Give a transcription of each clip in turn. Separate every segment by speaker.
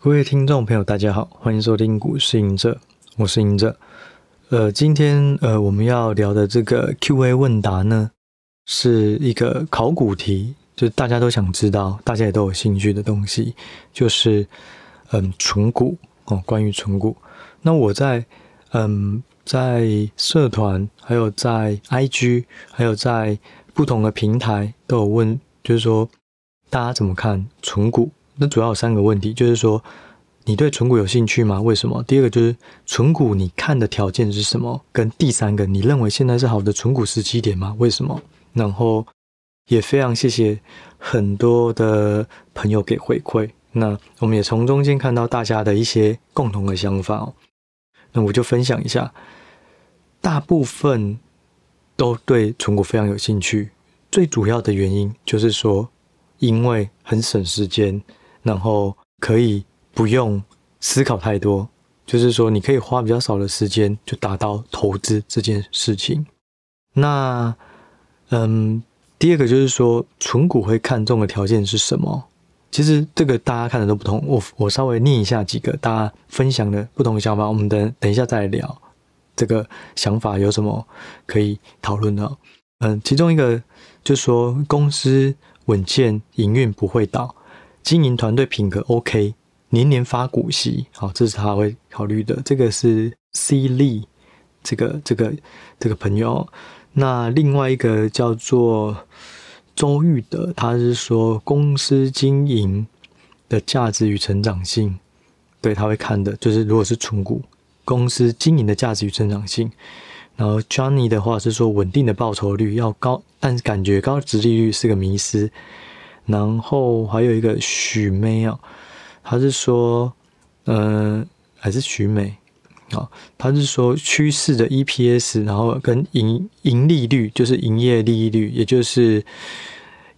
Speaker 1: 各位听众朋友，大家好，欢迎收听股市赢者，我是赢者。呃，今天呃我们要聊的这个 Q&A 问答呢，是一个考古题，就是大家都想知道，大家也都有兴趣的东西，就是嗯存股哦，关于存股。那我在嗯在社团，还有在 IG，还有在不同的平台都有问，就是说大家怎么看存股？那主要有三个问题，就是说，你对存股有兴趣吗？为什么？第二个就是存股，你看的条件是什么？跟第三个，你认为现在是好的存股时机点吗？为什么？然后也非常谢谢很多的朋友给回馈，那我们也从中间看到大家的一些共同的想法哦。那我就分享一下，大部分都对存股非常有兴趣，最主要的原因就是说，因为很省时间。然后可以不用思考太多，就是说你可以花比较少的时间就达到投资这件事情。那，嗯，第二个就是说存股会看重的条件是什么？其实这个大家看的都不同。我我稍微念一下几个大家分享的不同的想法，我们等等一下再来聊这个想法有什么可以讨论的。嗯，其中一个就是说公司稳健，营运不会倒。经营团队品格 OK，年年发股息，好，这是他会考虑的。这个是 C 利，这个这个这个朋友。那另外一个叫做周玉德，他是说公司经营的价值与成长性，对，他会看的，就是如果是纯股，公司经营的价值与成长性。然后 Johnny 的话是说稳定的报酬率要高，但是感觉高殖利率是个迷思。然后还有一个许妹啊，他是说，嗯、呃，还是许美啊，他是说趋势的 EPS，然后跟盈盈利率，就是营业利率，也就是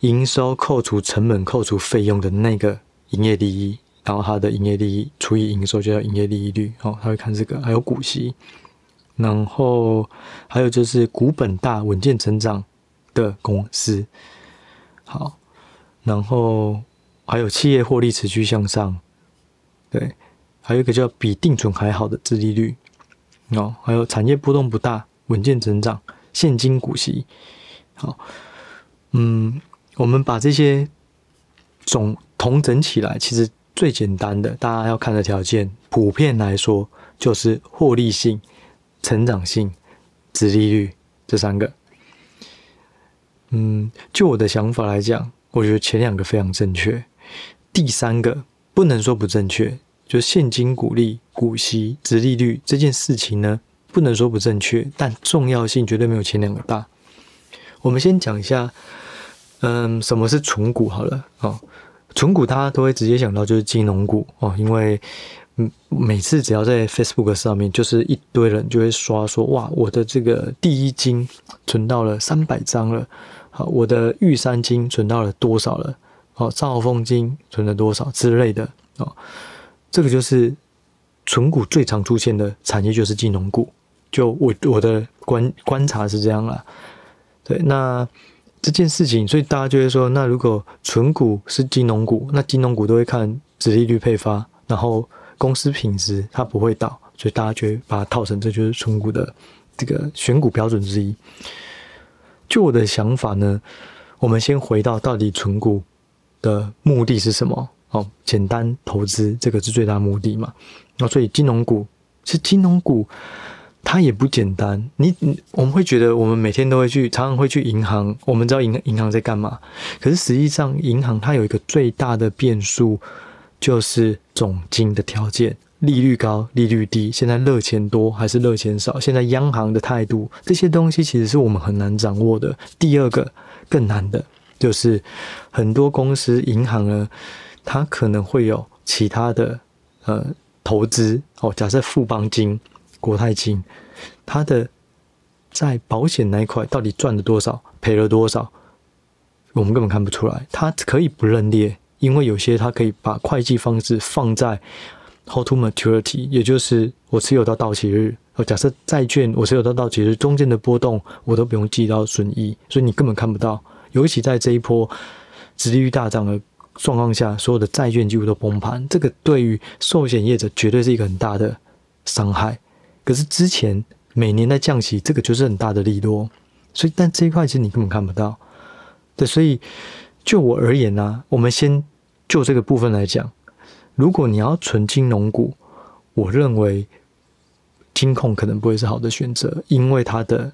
Speaker 1: 营收扣除成本扣除费用的那个营业利益，然后它的营业利益除以营收就叫营业利益率哦，他会看这个，还有股息，然后还有就是股本大稳健成长的公司，好。然后还有企业获利持续向上，对，还有一个叫比定存还好的自利率哦，还有产业波动不大，稳健成长，现金股息，好，嗯，我们把这些总统整起来，其实最简单的，大家要看的条件，普遍来说就是获利性、成长性、殖利率这三个。嗯，就我的想法来讲。我觉得前两个非常正确，第三个不能说不正确，就是现金股利、股息、殖利率这件事情呢，不能说不正确，但重要性绝对没有前两个大。我们先讲一下，嗯，什么是存股好了哦，存股大家都会直接想到就是金融股哦，因为嗯，每次只要在 Facebook 上面，就是一堆人就会刷说，哇，我的这个第一金存到了三百张了。好，我的玉山金存到了多少了？好，兆丰金存了多少之类的哦，这个就是存股最常出现的产业，就是金融股。就我我的观观察是这样啦。对，那这件事情，所以大家就会说，那如果存股是金融股，那金融股都会看殖利率配发，然后公司品质它不会倒，所以大家就会把它套成这就是存股的这个选股标准之一。就我的想法呢，我们先回到到底存股的目的是什么？哦，简单投资这个是最大目的嘛。那所以金融股是金融股，它也不简单。你你我们会觉得我们每天都会去，常常会去银行，我们知道银银行在干嘛。可是实际上，银行它有一个最大的变数，就是总金的条件。利率高，利率低，现在热钱多还是热钱少？现在央行的态度，这些东西其实是我们很难掌握的。第二个更难的就是很多公司银行呢，它可能会有其他的呃投资哦。假设富邦金、国泰金，它的在保险那一块到底赚了多少，赔了多少，我们根本看不出来。它可以不认列，因为有些它可以把会计方式放在。Hold to maturity，也就是我持有到到期日。呃，假设债券我持有到到期日中间的波动，我都不用记到损益，所以你根本看不到。尤其在这一波殖利率大涨的状况下，所有的债券几乎都崩盘，这个对于寿险业者绝对是一个很大的伤害。可是之前每年在降息，这个就是很大的利多，所以但这一块其实你根本看不到。对，所以就我而言呢、我们先就这个部分来讲，如果你要存金融股，我认为金控可能不会是好的选择，因为它的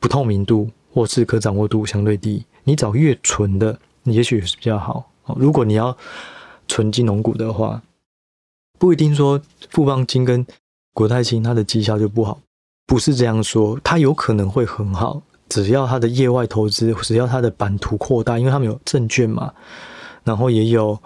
Speaker 1: 不透明度或是可掌握度相对低。你找越纯的，也许是比较好。如果你要存金融股的话，不一定说富邦金跟国泰金它的绩效就不好，不是这样说，它有可能会很好，只要它的业外投资，只要它的版图扩大，因为他们有证券嘛，然后也有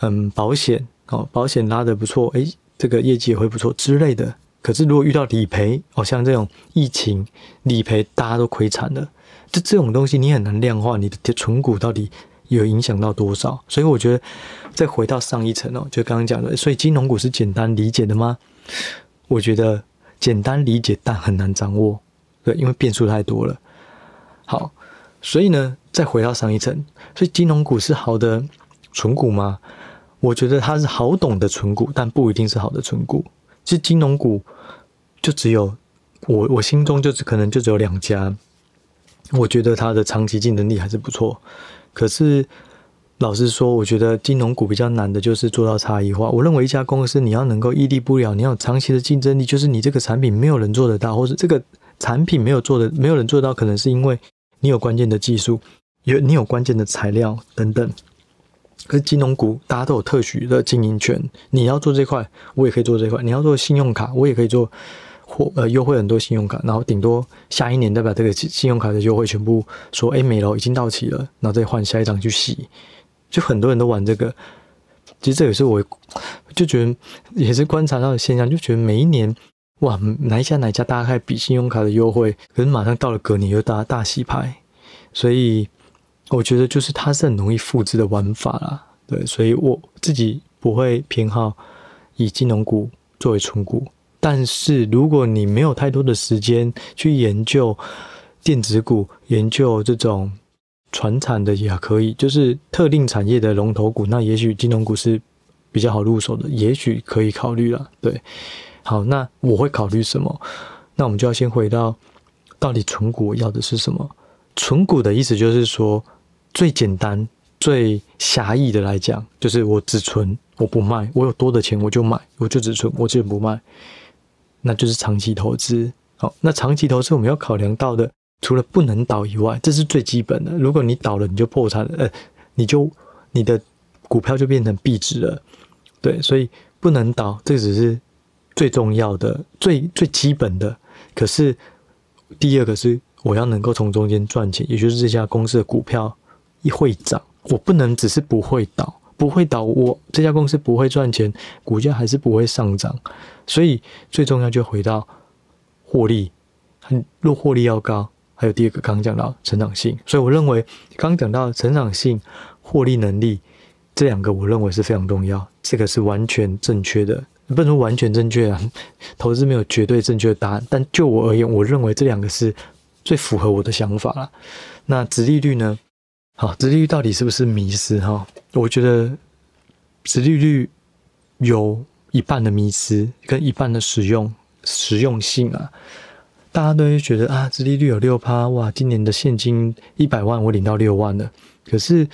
Speaker 1: 嗯保险哦，保险拉得不错，诶，这个业绩也会不错之类的。可是如果遇到理赔，哦，像这种疫情理赔，大家都亏惨了，这这种东西你很难量化，你的存股到底有影响到多少？所以我觉得再回到上一层哦，就刚刚讲的，所以金融股是简单理解的吗？我觉得简单理解，但很难掌握，对，因为变数太多了。好，所以呢，再回到上一层，所以金融股是好的存股吗？我觉得它是好懂的存股，但不一定是好的存股。其实金融股就只有我，我心中就只可能就只有两家，我觉得它的长期竞争力还是不错。可是老实说，我觉得金融股比较难的就是做到差异化。我认为一家公司你要能够屹立不了，你要长期的竞争力，就是你这个产品没有人做得到，或者这个产品没有做的没有人做到，可能是因为你有关键的技术，有你有关键的材料等等。可是金融股大家都有特许的经营权，你要做这块，我也可以做这块；你要做信用卡，我也可以做，或呃优惠很多信用卡，然后顶多下一年再把这个信用卡的优惠全部说，哎，没了，已经到期了，然后再换下一张去洗。就很多人都玩这个，其实这也是我就觉得也是观察到的现象，就觉得每一年哇，哪一家哪家大概比信用卡的优惠，可是马上到了隔年又大大洗牌，所以我觉得就是它是很容易复制的玩法啦，对，所以我自己不会偏好以金融股作为存股，但是如果你没有太多的时间去研究电子股，研究这种。传产的也可以，就是特定产业的龙头股，那也许金融股是比较好入手的，也许可以考虑了。对，好，那我会考虑什么？那我们就要先回到，到底存股要的是什么？存股的意思就是说，最简单、最狭义的来讲，就是我只存，我不卖，我有多的钱我就买，我就只存，我就不卖，那就是长期投资。好，那长期投资我们要考量到的。除了不能倒以外，这是最基本的。如果你倒了，你就破产了，呃，你就你的股票就变成壁纸了。对，所以不能倒，这只是最重要的、最最基本的。可是第二个是我要能够从中间赚钱，也就是这家公司的股票一会涨，我不能只是不会倒，不会倒，我这家公司不会赚钱，股价还是不会上涨。所以最重要就回到获利，很若获利要高。还有第二个，刚刚讲到成长性，所以我认为刚刚讲到成长性、获利能力这两个，我认为是非常重要。这个是完全正确的，不能说完全正确啊，投资没有绝对正确的答案。但就我而言，我认为这两个是最符合我的想法了。那殖利率呢？好，殖利率到底是不是迷失？哈，我觉得殖利率有一半的迷失跟一半的使用实用性啊。大家都会觉得啊，殖利率有六趴，哇，今年的现金一百万，我领到六万了。可是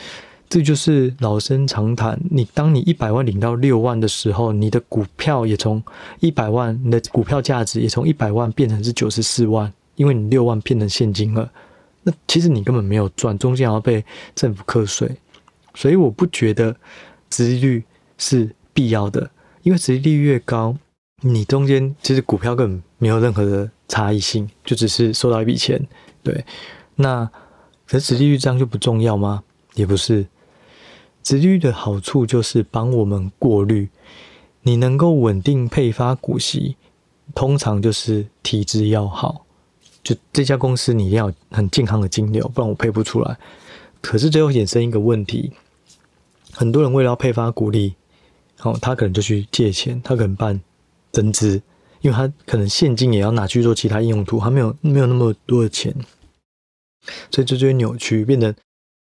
Speaker 1: 这就是老生常谈，你当你一百万领到六万的时候，你的股票也从一百万，你的股票价值也从一百万变成是九十四万，因为你六万变成现金了。那其实你根本没有赚，中间还要被政府课税，所以我不觉得殖利率是必要的，因为殖利率越高，你中间其实股票根本没有任何的。差异性就只是收到一笔钱，对。那可是殖利率这样就不重要吗？也不是。殖利率的好处就是帮我们过滤，你能够稳定配发股息，通常就是体质要好。就这家公司你一定要很健康的金流，不然我配不出来。可是最后衍生一个问题，很多人为了要配发股利，哦，他可能就去借钱，他可能办增资。因为他可能现金也要拿去做其他应用途，他没有没有那么多的钱，所以这就会扭曲，变成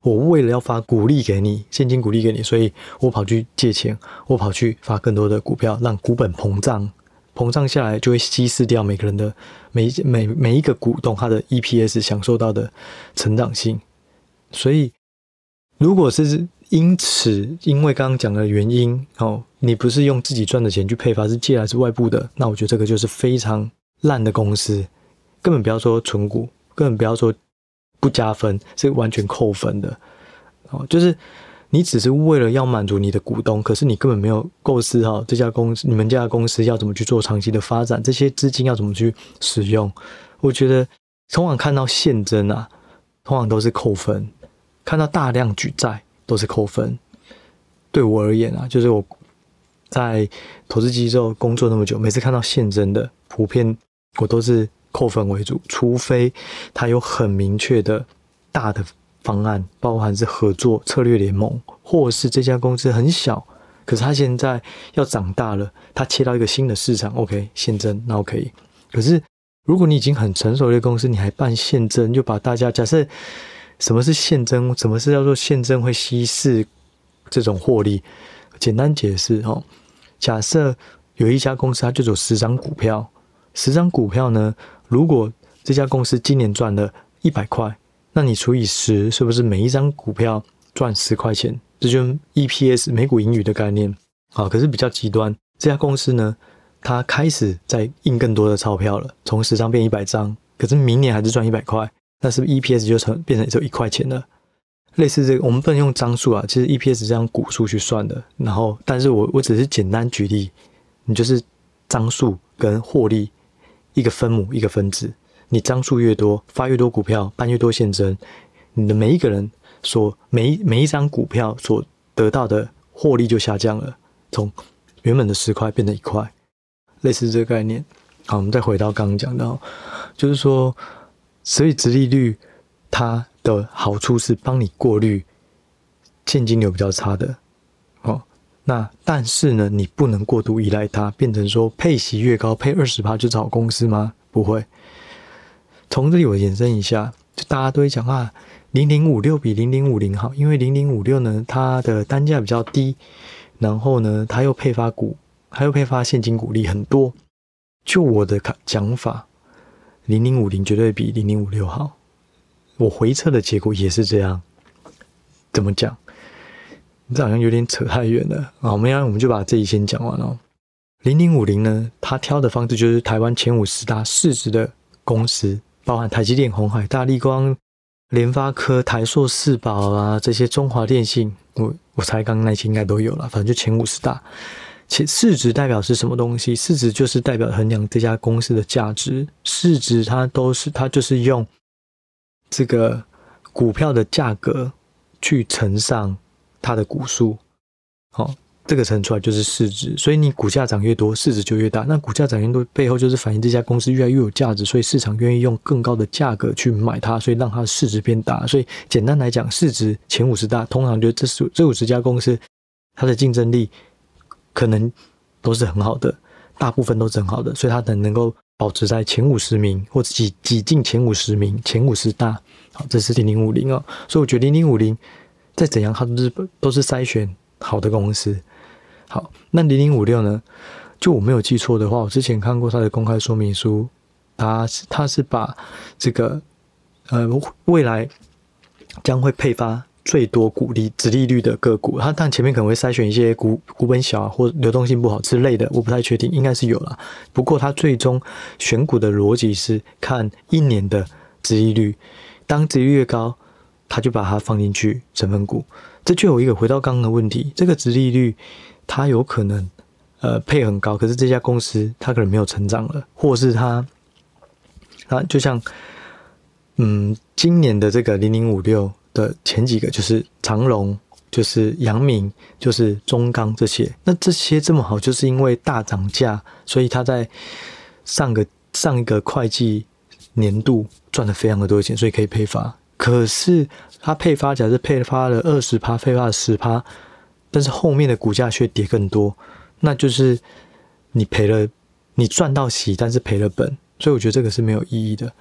Speaker 1: 我为了要发股利给你，现金股利给你，所以我跑去借钱，我跑去发更多的股票，让股本膨胀，膨胀下来就会稀释掉每个人的每每每一个股东他的 EPS 享受到的成长性。所以，如果是因此因为刚刚讲的原因哦，你不是用自己赚的钱去配发，是借来是外部的，那我觉得这个就是非常烂的公司，根本不要说存股，根本不要说。不加分是完全扣分的，哦，就是你只是为了要满足你的股东，可是你根本没有构思好这家公司，你们家公司要怎么去做长期的发展，这些资金要怎么去使用？我觉得通常看到现增啊，通常都是扣分；看到大量举债都是扣分。对我而言啊，就是我在投资机构工作那么久，每次看到现增的，普遍我都是。扣分为主，除非他有很明确的大的方案，包含是合作策略联盟，或是这家公司很小，可是他现在要长大了，他切到一个新的市场，OK，现增那 OK。可是如果你已经很成熟的公司，你还办现增，就把大家假设什么是现增，什么是叫做现增会稀释这种获利？简单解释哦，假设有一家公司，它就有十张股票，十张股票呢？如果这家公司今年赚了一百块，那你除以十，是不是每一张股票赚十块钱？这就 EPS 每股盈余的概念。好，可是比较极端，这家公司呢，它开始在印更多的钞票了，从十张变一百张，可是明年还是赚一百块，那是不是 EPS 就成变成只有一块钱了？类似这个，我们不能用张数啊，其实 EPS 是这样股数去算的。然后，但是我我只是简单举例，你就是张数跟获利。一个分母，一个分子，你张数越多，发越多股票，办越多现增，你的每一个人所每每一张股票所得到的获利就下降了，从原本的十块变成一块，类似这个概念。好，我们再回到刚刚讲到，就是说，所以直利率它的好处是帮你过滤现金流比较差的，哦。那但是呢，你不能过度依赖它，变成说配息越高，配二十趴就找公司吗？不会。从这里我延伸一下，就大家都会讲啊，零零五六比零零五零好，因为零零五六呢，它的单价比较低，然后呢，它又配发股，还又配发现金股利很多。就我的讲法，零零五零绝对比零零五六好。我回测的结果也是这样。怎么讲？这好像有点扯太远了啊！我们要，我们就把这一先讲完了。零零五零呢，他挑的方式就是台湾前五十大市值的公司，包含台积电、红海、大立光、联发科、台硕、四宝啊这些，中华电信，我我猜刚刚那些应该都有了，反正就前五十大。且市值代表是什么东西？市值就是代表衡量这家公司的价值。市值它都是它就是用这个股票的价格去乘上。它的股数，好、这个乘出来就是市值，所以你股价涨越多，市值就越大。那股价涨越多，背后就是反映这家公司越来越有价值，所以市场愿意用更高的价格去买它，所以让它市值变大。所以简单来讲，市值前五十大，通常就这是这五十家公司，它的竞争力可能都是很好的，大部分都是很好的，所以它能能够保持在前五十名或者挤挤进前五十名，前五十大。好，这是零零五零哦，所以我觉得零零五零。再怎样，它都是都是筛选好的公司。好，那零零五六呢？就我没有记错的话，我之前看过它的公开说明书，它是它是把这个呃未来将会配发最多股利、殖利率的个股。它但前面可能会筛选一些股股本小或流动性不好之类的，我不太确定，应该是有啦。不过它最终选股的逻辑是看一年的殖利率，当殖利率越高。他就把它放进去成分股，这就有一个回到刚刚的问题，这个值利率它有可能呃配很高，可是这家公司它可能没有成长了，或是它啊就像嗯今年的这个零零五六的前几个就是长荣，就是阳明，就是中钢这些，那这些这么好，就是因为大涨价，所以它在上个上一个会计年度赚了非常的多钱，所以可以配发。可是它配发，假设配发了二十趴，配发了十趴，但是后面的股价却跌更多，那就是你赔了，你赚到息，但是赔了本，所以我觉得这个是没有意义的。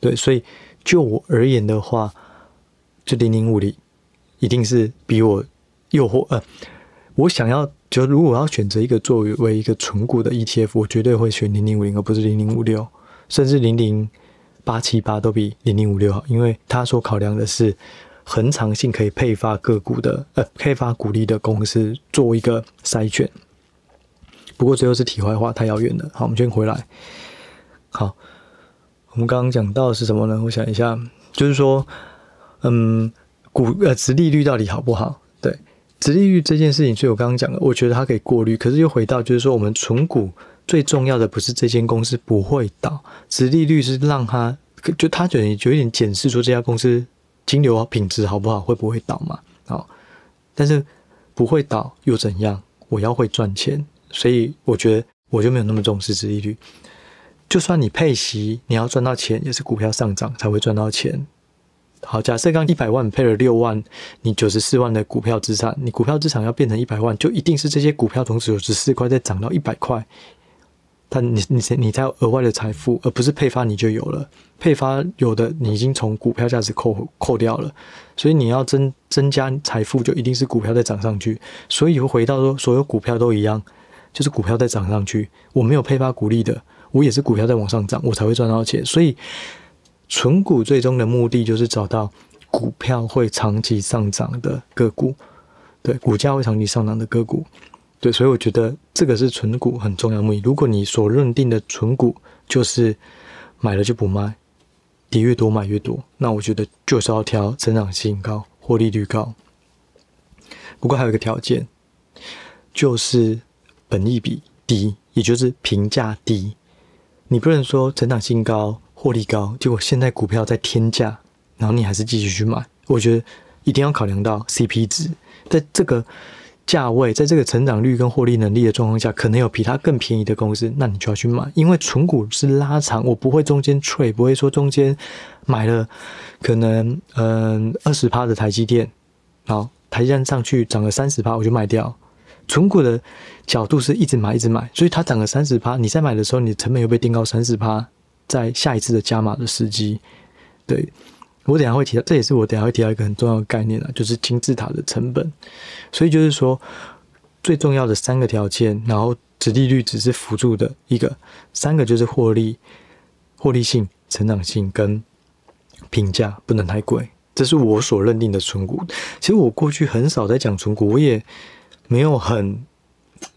Speaker 1: 对，所以就我而言的话，就零零五零一定是比我诱惑呃，我想要就如果我要选择一个作为一个存股的 ETF，我绝对会选零零五零，而不是零零五六，甚至零零八七八都比零零五六好，因为它所考量的是恒长性可以配发个股的呃配发股利的公司做一个筛选。不过最后是题外话，太遥远了。好，我们先回来。好，我们刚刚讲到的是什么呢？我想一下，就是说，嗯，股呃，殖利率到底好不好？对，殖利率这件事情，所以我刚刚讲了，我觉得它可以过滤。可是又回到，就是说，我们存股最重要的不是这间公司不会倒，殖利率是让它就它觉得你就有点检视出这家公司金流品质好不好，会不会倒嘛？好，但是不会倒又怎样？我要会赚钱，所以我觉得我就没有那么重视殖利率。就算你配息，你要赚到钱，也是股票上涨才会赚到钱。好，假设刚一百万配了六万，你九十四万的股票资产，你股票资产要变成一百万，就一定是这些股票同时有十四块再涨到一百块，但你你你才有额外的财富，而不是配发你就有了。配发有的你已经从股票价值扣扣掉了，所以你要增增加财富，就一定是股票再涨上去。所以回到说，所有股票都一样，就是股票再涨上去，我没有配发股利的。我也是股票在往上涨，我才会赚到钱。所以，存股最终的目的就是找到股票会长期上涨的个股，对，股价会长期上涨的个股，对。所以我觉得这个是存股很重要的目的。如果你所认定的存股就是买了就不卖，跌越多买越多，那我觉得就是要挑成长性高、获利率高。不过还有一个条件，就是本益比低，也就是评价低。你不能说成长性高、获利高，结果现在股票在天价，然后你还是继续去买。我觉得一定要考量到 CP 值，在这个价位，在这个成长率跟获利能力的状况下，可能有比它更便宜的公司，那你就要去买。因为存股是拉长，我不会中间 trade，不会说中间买了可能嗯二十趴的台积电，好，台积电上去涨了三十趴，我就卖掉。存股的角度是一直买，一直买，所以它涨了三十趴，你在买的时候，你的成本又被垫高三十趴，在下一次的加码的时机，对，我等下会提到，这也是我等下会提到一个很重要的概念啊，就是金字塔的成本。所以就是说，最重要的三个条件，然后殖利率只是辅助的一个，三个就是获利、获利性、成长性跟评价不能太贵，这是我所认定的存股。其实我过去很少在讲存股，我也。没有很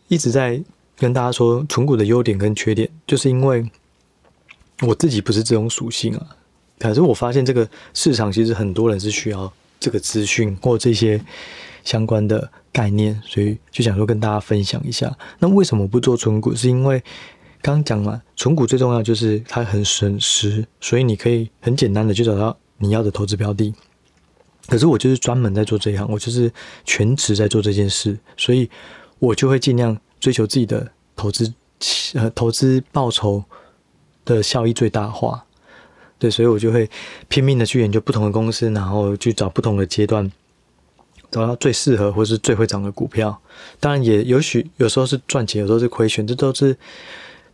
Speaker 1: 一直在跟大家说存股的优点跟缺点，就是因为我自己不是这种属性啊。可是我发现这个市场其实很多人是需要这个资讯或这些相关的概念，所以就想说跟大家分享一下。那为什么不做存股？是因为刚刚讲嘛，存股最重要就是它很省时，所以你可以很简单的就找到你要的投资标的。可是我就是专门在做这一行，我就是全职在做这件事，所以我就会尽量追求自己的投资，呃，投资报酬的效益最大化。对，所以我就会拼命的去研究不同的公司，然后去找不同的阶段，找到最适合或是最会涨的股票。当然也有许有时候是赚钱，有时候是亏损，这都是。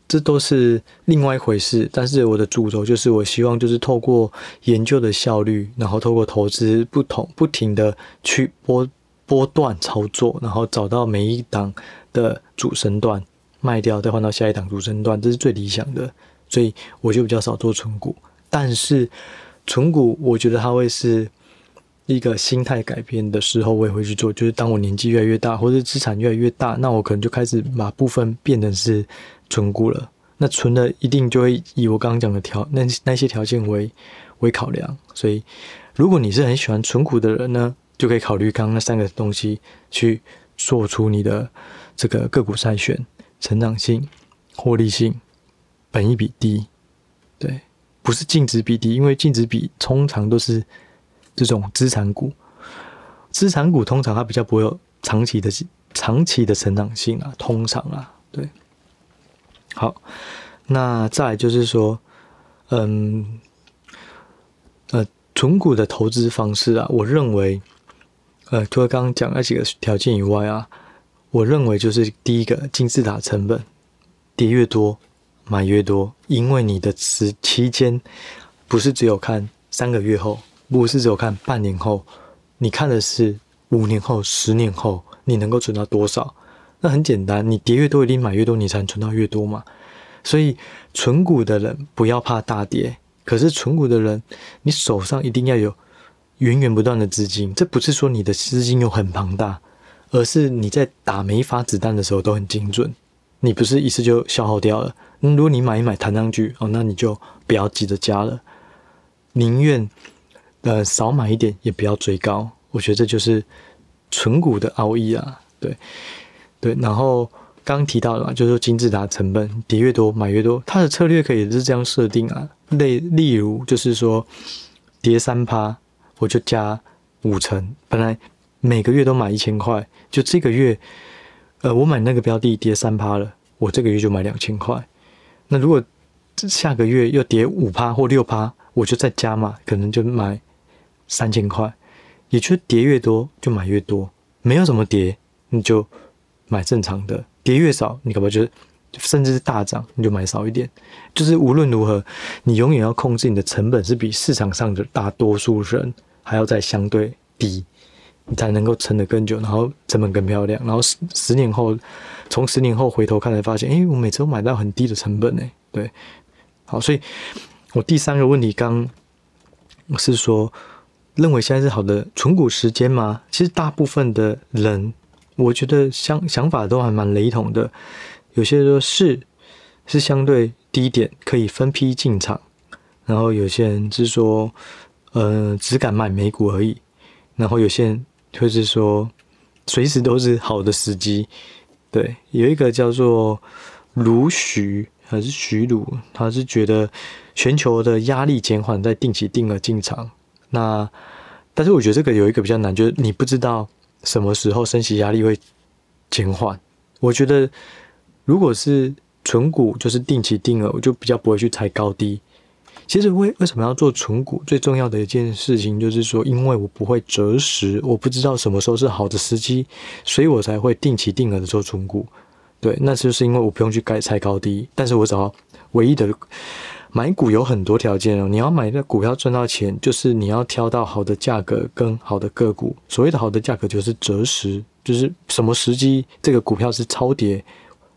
Speaker 1: 这都是另外一回事，但是我的主轴就是，我希望就是透过研究的效率，然后透过投资不同不停的去波波段操作，然后找到每一档的主升段卖掉，再换到下一档主升段，这是最理想的。所以我就比较少做存股，但是存股我觉得它会是一个心态改变的时候，我也会去做。就是当我年纪越来越大，或者资产越来越大，那我可能就开始把部分变成是。存股了，那存的一定就会以我刚刚讲的条那那些条件为为考量，所以如果你是很喜欢存股的人呢，就可以考虑刚刚那三个东西去做出你的这个个股筛选：成长性、获利性、本益比低。对，不是净值比低，因为净值比通常都是这种资产股，资产股通常它比较不会有长期的长期的成长性啊，通常啊，对。好，那再来就是说，嗯，呃，存股的投资方式啊，我认为，呃，除了刚刚讲那几个条件以外啊，我认为就是第一个金字塔成本，跌越多买越多，因为你的时期间不是只有看三个月后，不是只有看半年后，你看的是五年后、十年后你能够存到多少？那很简单，你跌越多，一定买越多，你才能存到越多嘛。所以存股的人不要怕大跌，可是存股的人，你手上一定要有源源不断的资金。这不是说你的资金又很庞大，而是你在打每一发子弹的时候都很精准。你不是一次就消耗掉了。如果你买一买弹上去哦，那你就不要急着加了，宁愿呃少买一点，也不要追高。我觉得这就是存股的奥义啊，对对。然后刚提到的嘛，就是说金字塔成本跌越多买越多，它的策略可以是这样设定啊。例例如就是说跌三趴，我就加五成，本来每个月都买一千块，就这个月。呃，我买那个标的跌三趴了，我这个月就买两千块。那如果下个月又跌五趴或六趴，我就再加嘛，可能就买三千块。也就是跌越多就买越多，没有什么跌你就买正常的，跌越少你可不就甚至是大涨你就买少一点。就是无论如何，你永远要控制你的成本是比市场上的大多数人还要再相对低。你才能够撑得更久，然后成本更漂亮，然后十十年后，从十年后回头看才发现，哎，我每次都买到很低的成本呢。对，好，所以我第三个问题刚是说，认为现在是好的存股时间吗？其实大部分的人，我觉得想想法都还蛮雷同的，有些人说是是相对低点可以分批进场，然后有些人是说，呃，只敢买美股而已，然后有些人。就是说，随时都是好的时机。对，有一个叫做卢徐还是徐卢，他是觉得全球的压力减缓，在定期定额进场。那但是我觉得这个有一个比较难，就是你不知道什么时候升息压力会减缓。我觉得如果是存股，就是定期定额，我就比较不会去猜高低。其实为为什么要做存股？最重要的一件事情就是说，因为我不会择时，我不知道什么时候是好的时机，所以我才会定期定额的做存股。对，那就是因为我不用去改猜高低，但是我找到唯一的买股有很多条件哦。你要买的股票赚到钱，就是你要挑到好的价格跟好的个股。所谓的好的价格就是择时，就是什么时机这个股票是超跌，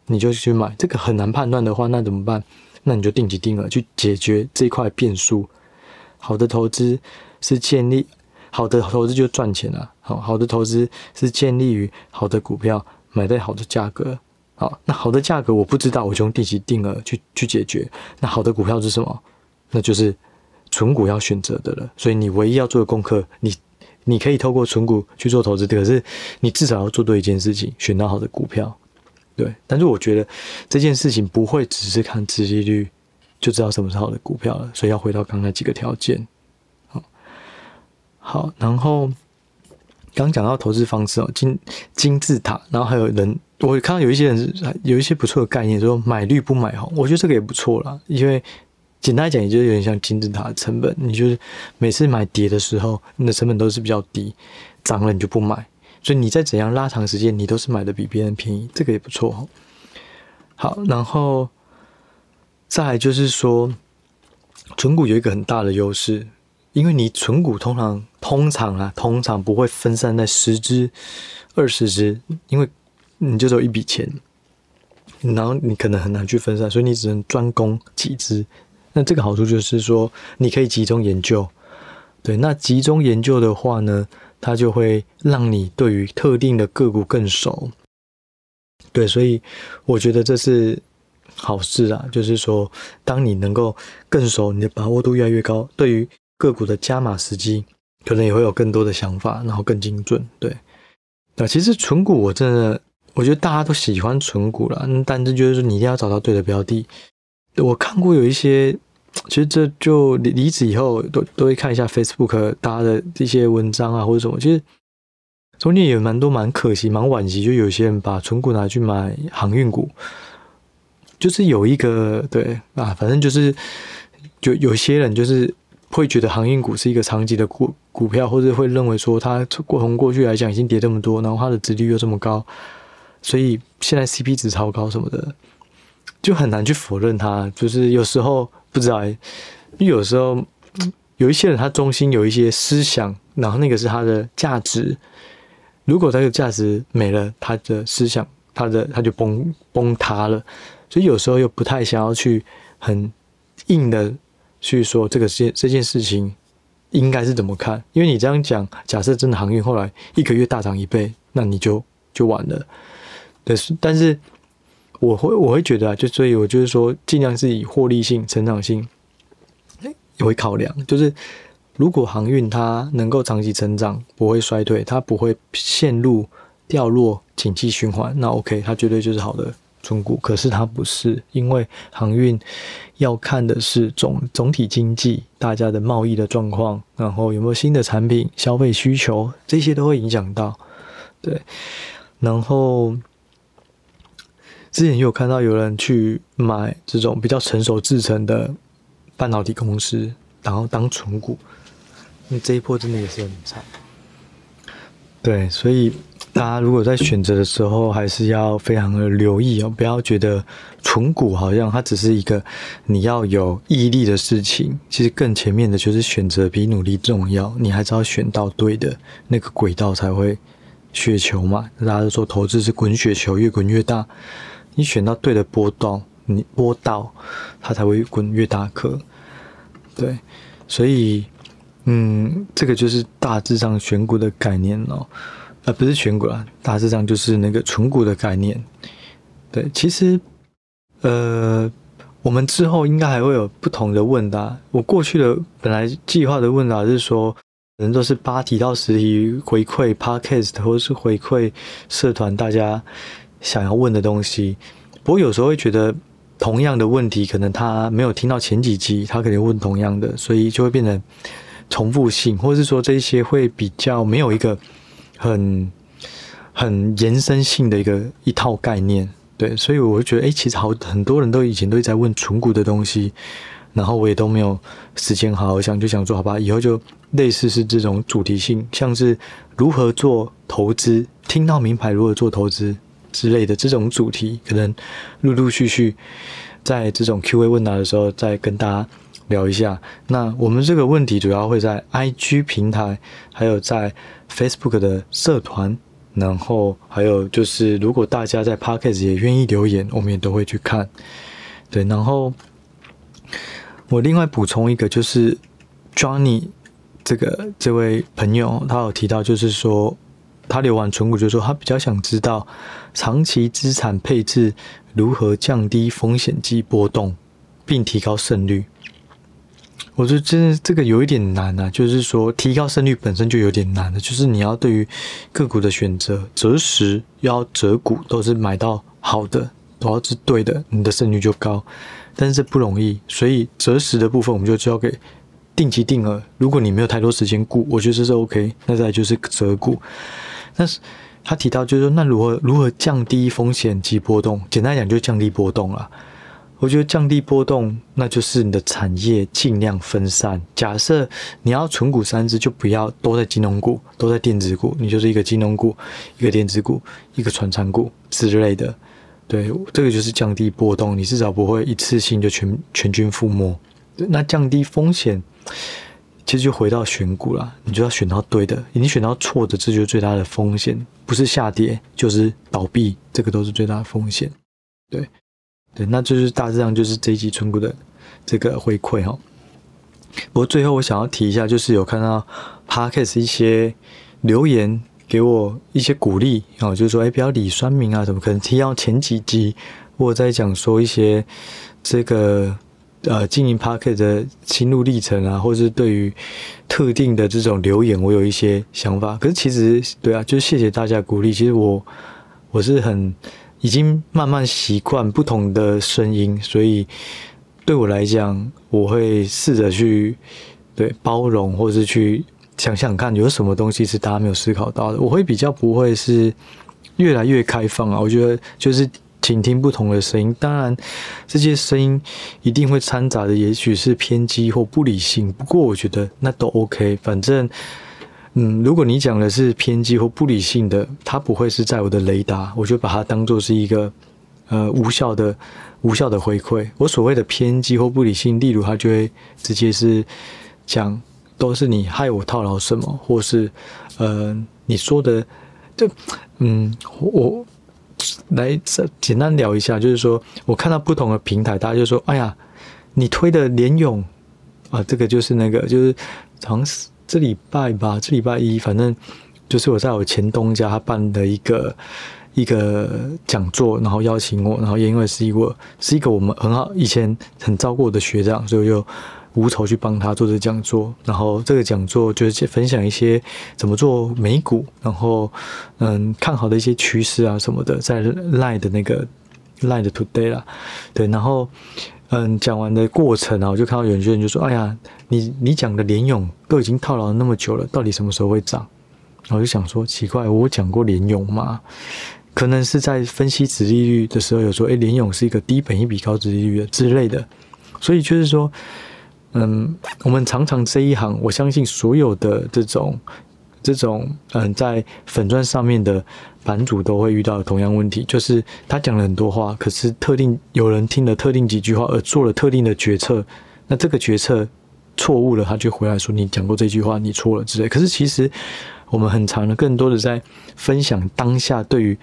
Speaker 1: 你就去买。这个很难判断的话，那怎么办？那你就定期定额去解决这块变数。好的投资是建立好的投资就赚钱了。好，好的投资是建立于好的股票买在好的价格。好，那好的价格我不知道，我就用定期定额去去解决。那好的股票是什么？那就是存股要选择的了。所以你唯一要做的功课，你你可以透过存股去做投资，可是你至少要做对一件事情，选到好的股票。对，但是我觉得这件事情不会只是看殖利率就知道什么是好的股票了，所以要回到刚才几个条件。好，好，然后刚讲到投资方式哦，金金字塔，然后还有人，我看到有一些人有一些不错的概念，说买绿不买红，我觉得这个也不错啦，因为简单讲，也就有点像金字塔的成本，你就是每次买跌的时候，你的成本都是比较低，涨了你就不买。所以你再怎样拉长时间，你都是买的比别人便宜，这个也不错。好，然后再来就是说，存股有一个很大的优势，因为你存股通常通常啊，通常不会分散在十只、二十只，因为你就只有一笔钱，然后你可能很难去分散，所以你只能专攻几只。那这个好处就是说，你可以集中研究。对，那集中研究的话呢，它就会让你对于特定的个股更熟。对，所以我觉得这是好事啊。就是说，当你能够更熟，你的把握度越来越高，对于个股的加码时机，可能也会有更多的想法，然后更精准。对，那其实存股我真的，我觉得大家都喜欢存股了，但是就是说你一定要找到对的标的。我看过有一些。其实这就离离职以后都都会看一下 Facebook 大家的这些文章啊或者什么。其实中间也蛮多蛮可惜蛮惋惜，就有些人把存股拿去买航运股，就是有一个对啊，反正就是就有些人就是会觉得航运股是一个长期的股股票，或者会认为说它过从过去来讲已经跌这么多，然后它的值率又这么高，所以现在 CP 值超高什么的，就很难去否认它。就是有时候。不知道哎，因为有时候有一些人他中心有一些思想然后那个是他的价值。如果他的价值没了，他的思想，他的他就崩崩塌了。所以有时候又不太想要去很硬的去说这个事这件事情应该是怎么看，因为你这样讲，假设真的航运后来一个月大涨一倍，那你就就完了。但是，但是我会我会觉得啊，就所以我就是说，尽量是以获利性、成长性为考量，就是。如果航运它能够长期成长，不会衰退，它不会陷入掉落景气循环，那 OK，它绝对就是好的存股。可是它不是，因为航运要看的是总总体经济，大家的贸易的状况，然后有没有新的产品、消费需求，这些都会影响到。对，然后之前也有看到有人去买这种比较成熟制成的半导体公司，然后当存股。那这一波真的也是很惨，对，所以大家如果在选择的时候，还是要非常的留意哦，不要觉得存股好像它只是一个你要有毅力的事情，其实更前面的就是选择比努力重要，你还是要选到对的那个轨道才会雪球嘛，大家都说投资是滚雪球，越滚越大，你选到对的波道，你波道它才会滚越大颗，对，所以。嗯，这个就是大致上选股的概念哦，呃，不是选股啦，大致上就是那个存股的概念。对，其实，呃，我们之后应该还会有不同的问答。我过去的本来计划的问答是说，可能都是八题到十题回馈 Podcast 或者是回馈社团大家想要问的东西。不过有时候会觉得同样的问题，可能他没有听到前几集，他可能问同样的，所以就会变成。重复性，或者是说这些会比较没有一个很很延伸性的一个一套概念，对，所以我会觉得，哎、其实好很多人都以前都在问存股的东西，然后我也都没有时间好好想，就想说，好吧，以后就类似是这种主题性，像是如何做投资，听到名牌如何做投资之类的这种主题，可能陆陆续续在这种 Q&A 问答的时候再跟大家。聊一下，那我们这个问题主要会在 IG 平台，还有在 Facebook 的社团，然后还有就是，如果大家在 Podcast 也愿意留言，我们也都会去看。对，然后我另外补充一个，就是 Johnny 这个这位朋友，他有提到，就是说他留完存股，就是说他比较想知道长期资产配置如何降低风险及波动，并提高胜率。我觉得真的这个有一点难啊，就是说提高胜率本身就有点难了，就是你要对于个股的选择，择时要择股都是买到好的，都要是对的，你的胜率就高。但是这不容易，所以择时的部分我们就交给定期定额。如果你没有太多时间顾，我觉得这是 OK。那再来就是择股。但是他提到就是说，那如何如何降低风险及波动？简单讲，就降低波动了。我觉得降低波动，那就是你的产业尽量分散。假设你要存股三只，就不要都在金融股，都在电子股，你就是一个金融股，一个电子股，一个传产股之类的。对，这个就是降低波动，你至少不会一次性就全全军覆没。那降低风险，其实就回到选股了，你就要选到对的，你选到错的，这就是最大的风险。不是下跌，就是倒闭，这个都是最大的风险。对。对，那就是大致上就是这一集存股的这个回馈哈。不过最后我想要提一下，就是有看到 Podcast 一些留言给我一些鼓励啊，就是说哎，不要理酸民啊，怎么可能提到前几集我在讲说一些这个呃经营 Podcast 的心路历程啊，或者是对于特定的这种留言，我有一些想法。可是其实对啊，就是谢谢大家鼓励。其实我我是很。已经慢慢习惯不同的声音，所以对我来讲，我会试着去对包容，或是去想想看有什么东西是大家没有思考到的。我会比较不会是越来越开放啊。我觉得就是倾听不同的声音，当然这些声音一定会掺杂的，也许是偏激或不理性。不过我觉得那都 OK，反正。嗯，如果你讲的是偏激或不理性的，它不会是在我的雷达，我就把它当做是一个呃无效的、无效的回馈。我所谓的偏激或不理性，例如他就会直接是讲都是你害我套牢什么，或是呃你说的，就嗯我来简单聊一下，就是说我看到不同的平台，大家就说，哎呀，你推的连勇啊，这个就是那个就是好像是这礼拜吧，这礼拜一，反正就是我在我前东家他办的一个。一个讲座，然后邀请我，然后也因为是一个是一个我们很好以前很照顾我的学长，所以就无酬去帮他做这个讲座。然后这个讲座就是分享一些怎么做美股，然后嗯看好的一些趋势啊什么的，在 Line 的那个 Line 的 Today 啦，对，然后嗯讲完的过程啊，我就看到有些人就说：“哎呀，你你讲的联咏都已经套牢那么久了，到底什么时候会涨？”然后我就想说，奇怪，我讲过联咏吗？可能是在分析殖利率的时候，有说，诶，联咏是一个低本益比高殖利率的之类的，所以就是说，嗯，我们常常这一行，我相信所有的这种这种，嗯，在粉钻上面的版主都会遇到同样问题，就是他讲了很多话，可是特定有人听了特定几句话而做了特定的决策，那这个决策错误了，他就回来说你讲过这句话，你错了之类。可是其实。我们很常的，更多的在分享当下对于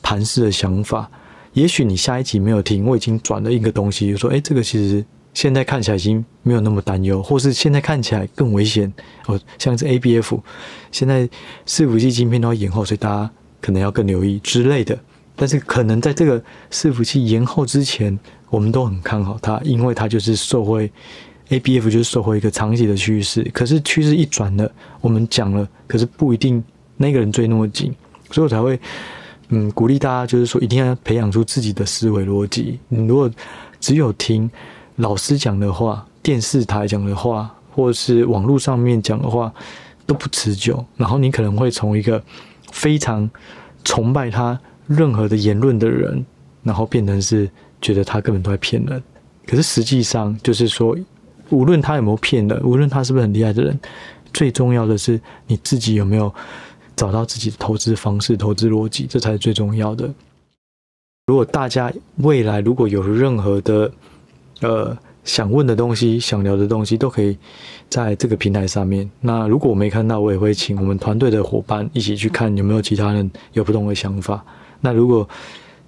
Speaker 1: 盘势的想法。也许你下一集没有听，我已经转了一个东西，就说：“诶，这个其实现在看起来已经没有那么担忧，或是现在看起来更危险。”哦，像是 ABF，现在伺服器晶片都要延后，所以大家可能要更留意之类的。但是可能在这个伺服器延后之前，我们都很看好它，因为它就是受惠。A B F 就是受惠一个长期的趋势，可是趋势一转了，我们讲了，可是不一定那个人追那么紧，所以我才会嗯鼓励大家，就是说一定要培养出自己的思维逻辑。你如果只有听老师讲的话、电视台讲的话，或者是网络上面讲的话，都不持久。然后你可能会从一个非常崇拜他任何的言论的人，然后变成是觉得他根本都在骗人。可是实际上就是说。无论他有没有骗人，无论他是不是很厉害的人，最重要的是你自己有没有找到自己的投资方式、投资逻辑，这才是最重要的。如果大家未来如果有任何的呃想问的东西、想聊的东西，都可以在这个平台上面。那如果我没看到，我也会请我们团队的伙伴一起去看有没有其他人有不同的想法。那如果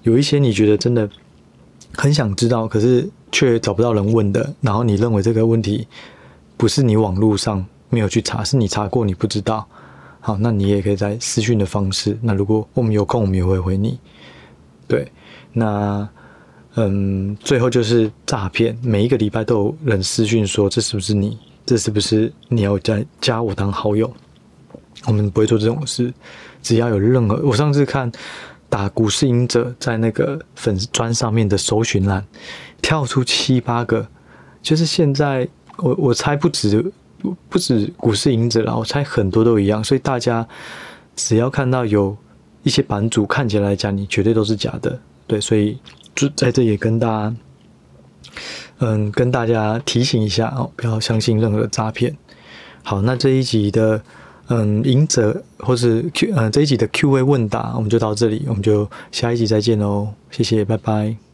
Speaker 1: 有一些你觉得真的很想知道，可是。却找不到人问的，然后你认为这个问题不是你网络上没有去查，是你查过你不知道。好，那你也可以在私讯的方式。那如果我们有空，我们也会回你。对，那嗯，最后就是诈骗，每一个礼拜都有人私讯说，这是不是你？这是不是你要加加我当好友？我们不会做这种事，只要有任何，我上次看。打股市赢者在那个粉丝专上面的搜寻栏跳出七八个，就是现在我我猜不止不止股市赢者了，我猜很多都一样，所以大家只要看到有一些版主看起来讲你绝对都是假的，对，所以就在这也跟大家嗯跟大家提醒一下哦，不要相信任何诈骗。好，那这一集的。嗯，赢者或是 Q，嗯，这一集的 Q&A 问答，我们就到这里，我们就下一集再见喽，谢谢，拜拜。